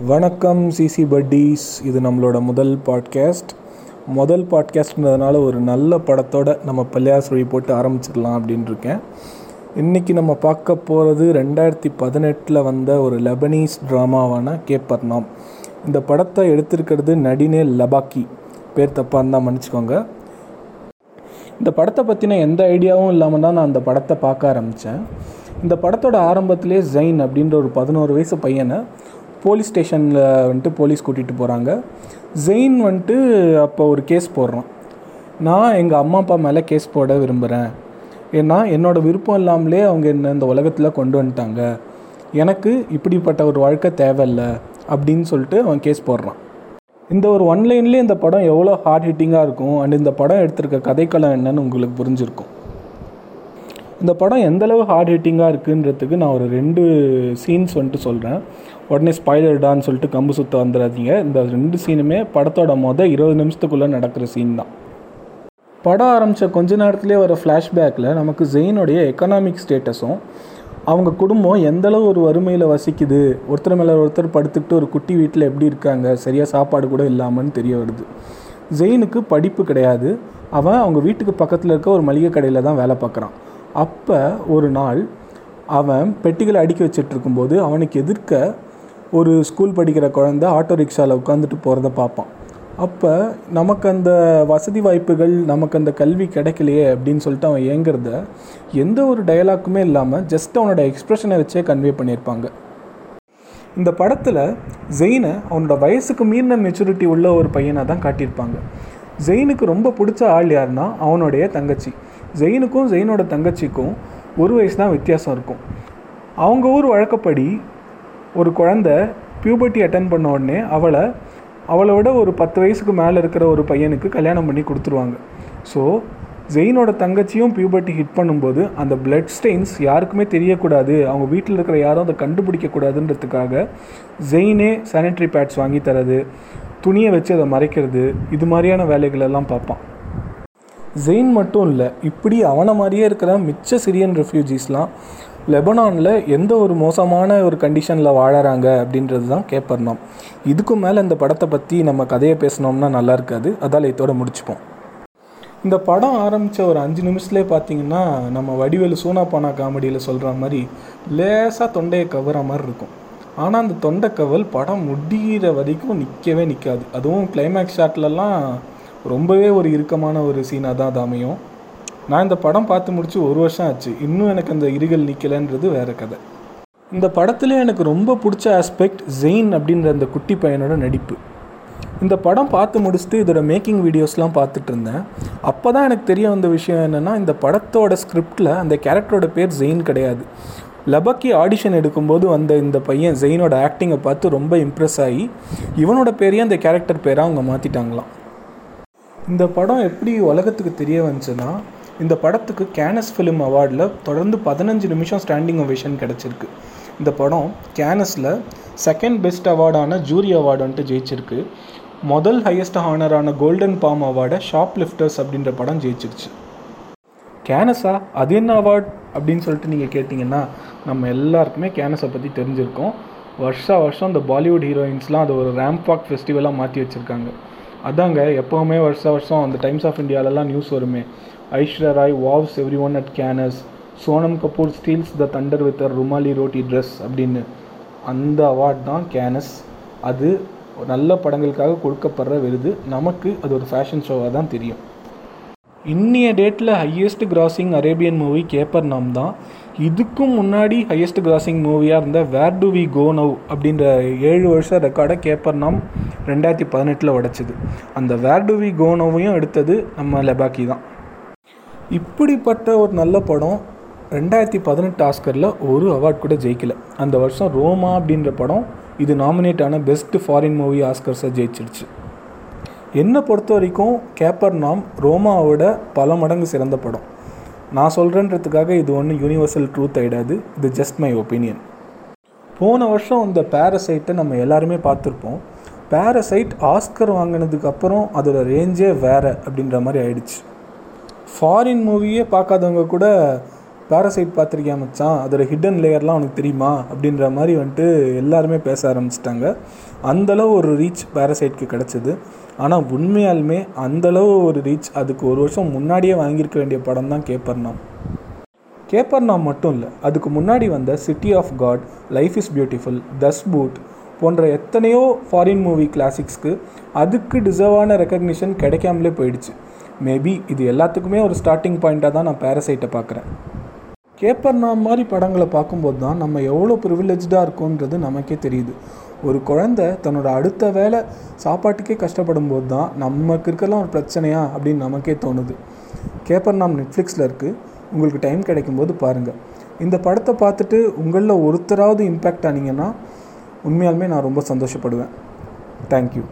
வணக்கம் CC buddies இது நம்மளோட முதல் பாட்காஸ்ட் முதல் பாட்காஸ்ட்ன்றதுனால ஒரு நல்ல படத்தோட நம்ம பள்ளியாசுழி போட்டு ஆரம்பிச்சிடலாம் அப்படின்னு இருக்கேன் இன்றைக்கி நம்ம பார்க்க போகிறது ரெண்டாயிரத்தி பதினெட்டில் வந்த ஒரு லெபனீஸ் ட்ராமாவான கேப்பர்னாம் இந்த படத்தை எடுத்திருக்கிறது நடினே லபாக்கி பேர் தப்பாக இருந்தால் மன்னிச்சுக்கோங்க. இந்த படத்தை பற்றின எந்த ஐடியாவும் இல்லாமல் தான் நான் அந்த படத்தை பார்க்க ஆரம்பித்தேன் இந்த படத்தோட ஆரம்பத்திலே ஜெயின் அப்படின்ற ஒரு பதினோரு வயசு பையனை போலீஸ் ஸ்டேஷனில் வந்துட்டு போலீஸ் கூட்டிகிட்டு போகிறாங்க ஜெயின் வந்துட்டு அப்போ ஒரு கேஸ் போடுறான். நான் எங்கள் அம்மா அப்பா மேலே கேஸ் போட விரும்புகிறேன் ஏன்னா என்னோடய விருப்பம் இல்லாமலே அவங்க என்ன இந்த உலகத்தில் கொண்டு வந்துட்டாங்க. எனக்கு இப்படிப்பட்ட ஒரு வாழ்க்கை தேவையில்லை அப்படின்னு சொல்லிட்டு அவன் கேஸ் போடுறான். இந்த ஒரு ஒன்லைன்லேயே இந்த படம் எவ்வளோ ஹார்ட் ஹிட்டிங்காக இருக்கும் அண்ட் இந்த படம் எடுத்திருக்க கதைக்களம் என்னன்னு உங்களுக்கு புரிஞ்சிருக்கும். இந்த படம் எந்தளவு ஹார்ட் ஹிட்டிங்காக இருக்குன்றதுக்கு நான் ஒரு ரெண்டு சீன்ஸ் வந்துட்டு சொல்கிறேன் உடனே ஸ்பாய்லர்டான்னு சொல்லிட்டு கம்பு சுத்த வந்துடாதீங்க. இந்த ரெண்டு சீனுமே படத்தோட மொதல் இருபது நிமிஷத்துக்குள்ளே நடக்கிற சீன் தான். படம் ஆரம்பித்த கொஞ்ச நேரத்துலேயே வர ஃப்ளாஷ்பேக்கில் நமக்கு ஜெயினுடைய எக்கனாமிக் ஸ்டேட்டஸும் அவங்க குடும்பம் எந்தளவு ஒரு வறுமையில் வசிக்குது ஒருத்தர் மேலே ஒருத்தர் படுத்துக்கிட்டு ஒரு குட்டி வீட்டில் எப்படி இருக்காங்க சரியாக சாப்பாடு கூட இல்லாமன்னு தெரிய வருது. ஜெயினுக்கு படிப்பு கிடையாது. அவன் அவங்க வீட்டுக்கு பக்கத்தில் இருக்க ஒரு மளிகை கடையில் தான் வேலை பார்க்குறான். அப்போ ஒரு நாள் அவன் பெட்டிகளை அடுக்கி வச்சுட்டு இருக்கும்போது அவனுக்கு எதிர்க்க ஒரு ஸ்கூல் படிக்கிற குழந்த ஆட்டோ ரிக்ஷாவில் உட்காந்துட்டு போகிறத பார்ப்பான். அப்போ நமக்கு அந்த வசதி வாய்ப்புகள் நமக்கு அந்த கல்வி கிடைக்கலையே அப்படின்னு சொல்லிட்டு அவன் ஏங்குறத எந்த ஒரு டயலாக்குமே இல்லாமல் ஜஸ்ட் அவனோட எக்ஸ்ப்ரெஷனை வச்சே கன்வே பண்ணியிருப்பாங்க. இந்த படத்தில் ஜெயினை அவனோட வயசுக்கு மீறின மெச்சூரிட்டி உள்ள ஒரு பையனாக தான் காட்டியிருப்பாங்க. ஜெயினுக்கு ரொம்ப பிடிச்ச ஆள் யாருன்னா அவனுடைய தங்கச்சி. ஜெயினுக்கும் ஜெயினோட தங்கச்சிக்கும் ஒரு வயசு தான் வித்தியாசம் இருக்கும். அவங்க ஊர் வழக்கப்படி ஒரு குழந்த பியூபர்ட்டி அட்டன் பண்ண உடனே அவளை அவளை விட ஒரு பத்து வயசுக்கு மேலே இருக்கிற ஒரு பையனுக்கு கல்யாணம் பண்ணி கொடுத்துருவாங்க. ஸோ ஜெயினோட தங்கச்சியும் பியூபர்ட்டி ஹிட் பண்ணும்போது அந்த பிளட் ஸ்டெயின்ஸ் யாருக்குமே தெரியக்கூடாது. அவங்க வீட்டில் இருக்கிற யாரும் அதை கண்டுபிடிக்கக்கூடாதுன்றதுக்காக ஜெயினே சானிட்ரி பேட்ஸ் வாங்கி தரது துணியை வச்சு அதை மறைக்கிறது இது மாதிரியான வேலைகளெல்லாம் பார்ப்பான். ஜெயின் மட்டும் இல்லை இப்படி அவனை மாதிரியே இருக்கிற மிச்ச சிரியன் ரெஃப்யூஜிஸ்லாம் லெபனானில் எந்த ஒரு மோசமான ஒரு கண்டிஷனில் வாழறாங்க அப்படின்றது தான் கேப்பர்னாம். இதுக்கு மேலே இந்த படத்தை பற்றி நம்ம கதையை பேசினோம்னா நல்லா இருக்காது. அதால் இதோட முடிச்சுப்போம். இந்த படம் ஆரம்பித்த ஒரு அஞ்சு நிமிஷத்துலேயே பார்த்தீங்கன்னா நம்ம வடிவேலு சூனா பானா காமெடியில் சொல்கிற மாதிரி லேசாக தொண்டையை கவர மாதிரி இருக்கும். ஆனால் அந்த தொண்டை கவல் படம் முடிகிற வரைக்கும் நிற்கவே நிற்காது அதுவும் கிளைமேக்ஸ் ஷாட்லலாம் ரொம்பவே ஒரு இறுக்கமான ஒரு சீனாக தான் அது அமையும் நான் இந்த படம் பார்த்து முடிச்சு ஒரு வருஷம் ஆச்சு. இன்னும் எனக்கு அந்த இருகல் நிற்கலைன்றது வேறு கதை. இந்த படத்துல எனக்கு ரொம்ப பிடிச்ச ஆஸ்பெக்ட் ஜெயின் அப்படின்ற அந்த குட்டி பையனோட நடிப்பு. இந்த படம் பார்த்து முடிச்சுட்டு இதோட மேக்கிங் வீடியோஸ்லாம் பார்த்துட்டு இருந்தேன். அப்போ தான் எனக்கு தெரிய வந்த விஷயம் என்னென்னா இந்த படத்தோட ஸ்கிரிப்டில் அந்த கேரக்டரோட பேர் ஜெயின் கிடையாது. லபக்கி ஆடிஷன் எடுக்கும்போது வந்த இந்த பையன் ஜெயினோட ஆக்டிங்கை பார்த்து ரொம்ப இம்ப்ரெஸ் ஆகி இவனோட பேரையும் அந்த கேரக்டர் பேராக அவங்க மாற்றிட்டாங்களாம் இந்த படம் எப்படி உலகத்துக்கு தெரிய வந்துச்சுன்னா இந்த படத்துக்கு கேனஸ் ஃபிலிம் அவார்டில் தொடர்ந்து பதினஞ்சு நிமிஷம் ஸ்டாண்டிங் ஒவேஷன் கிடச்சிருக்கு. இந்த படம் கேனஸில் செகண்ட் பெஸ்ட் அவார்டான ஜூரி அவார்டு வந்துட்டு ஜெயிச்சிருக்கு. முதல் ஹையஸ்ட் ஹானரான கோல்டன் பாம் அவார்டை ஷாப் லிஃப்டர்ஸ் அப்படின்ற படம் ஜெயிச்சிருச்சு. கேனஸா அது என்ன அவார்ட் அப்படின்னு சொல்லிட்டு நீங்கள் கேட்டிங்கன்னா நம்ம எல்லாருக்குமே கேனஸை பற்றி தெரிஞ்சிருக்கோம். வருஷா வருஷம் இந்த பாலிவுட் ஹீரோயின்ஸ்லாம் அதை ஒரு ரேம்பாக் ஃபெஸ்டிவலாக மாற்றி வச்சுருக்காங்க. அதாங்க எப்போவுமே வருஷ வருஷம் அந்த டைம்ஸ் ஆஃப் இந்தியாலலாம் நியூஸ் வருமே. Aishwarya Rai wows everyone at Cannes Sonam Kapoor steals the thunder with rumali roti dress அப்படின்னு. அந்த அவார்ட் தான் கேனஸ் அது நல்ல படங்களுக்காக கொடுக்கப்படுற விருது. நமக்கு அது ஒரு ஃபேஷன் ஷோவாக தான் தெரியும். இன்னிய டேட்டில் highest grossing Arabian movie Capernaum தான். இதுக்கும் முன்னாடி ஹையஸ்ட் கிராசிங் மூவியாக இருந்த where do we go now அப்படின்ற ஏழு வருஷம் ரெக்கார்டை கேப்பர் நாம் ரெண்டாயிரத்தி பதினெட்டில் உடைச்சிது. அந்த வேர் டு வி கோனோவையும் எடுத்தது நம்ம லெபாக்கி தான். இப்படிப்பட்ட ஒரு நல்ல படம் ரெண்டாயிரத்தி பதினெட்டு ஆஸ்கரில் ஒரு அவார்ட் கூட ஜெயிக்கலை. அந்த வருஷம் ரோமா அப்படின்ற படம் இது நாமினேட் ஆன பெஸ்ட் ஃபாரின் மூவி ஆஸ்கர்ஸை ஜெயிச்சிருச்சு. என்னை பொறுத்த வரைக்கும் கேப்பர் நாம் ரோமாவோட பல மடங்கு சிறந்த படம். நான் சொல்கிறேன்றதுக்காக இது ஒன்றும் யூனிவர்சல் ட்ரூத் ஆகிடாது இது ஜஸ்ட் மை ஒப்பீனியன் போன வருஷம் இந்த பேரசைட்டை நம்ம எல்லாருமே பார்த்துருப்போம். பேரசைட் ஆஸ்கர் வாங்கினதுக்கு அப்புறம் அதோட ரேஞ்சே வேறு அப்படின்ற மாதிரி ஆயிடுச்சு. ஃபாரின் மூவியே பார்க்காதவங்க கூட பேரசைட் பார்த்துருக்கியா மச்சான்? அதோட ஹிடன் லேயர்லாம் உனக்கு தெரியுமா? அப்படின்ற மாதிரி வந்துட்டு எல்லாருமே பேச ஆரம்பிச்சிட்டாங்க. அந்தளவு ஒரு ரீச் பேரசைட்க்கு கிடச்சிது. ஆனால் உண்மையாலுமே அந்தளவு ஒரு ரீச் அதுக்கு ஒரு வருஷம் முன்னாடியே வாங்கியிருக்க வேண்டிய படம் தான் கேப்பர்னாம் கேப்பர்னாம் மட்டும் இல்லை அதுக்கு முன்னாடி வந்த city of God life is beautiful Das Boot போன்ற எத்தனையோ ஃபாரின் மூவி கிளாசிக்ஸ்க்கு அதுக்கு டிசர்வான ரெக்கக்னிஷன் கிடைக்காமலே போயிடுச்சு. மேபி இது எல்லாத்துக்குமே ஒரு ஸ்டார்டிங் பாயிண்ட்டாக தான் நான் பேரசைட்டை பார்க்குறேன். கேப்பர்னாம் மாதிரி படங்களை பார்க்கும்போது தான் நம்ம எவ்வளோ ப்ரிவிலேஜாக இருக்கோன்றது நமக்கே தெரியுது. ஒரு குழந்த தன்னோட அடுத்த வேலை சாப்பாட்டுக்கே கஷ்டப்படும் போது தான் நமக்கு இருக்கலாம் ஒரு பிரச்சனையா அப்படின்னு நமக்கே தோணுது. கேப்பர்னாம் நெட்ஃப்ளிக்ஸில் இருக்குது உங்களுக்கு டைம் கிடைக்கும்போது பாருங்கள் இந்த படத்தை பார்த்துட்டு உங்களில் ஒருத்தராவது இம்பேக்ட் ஆனீங்கன்னா உண்மையாலுமே நான் ரொம்ப சந்தோஷப்படுவேன். தேங்க்யூ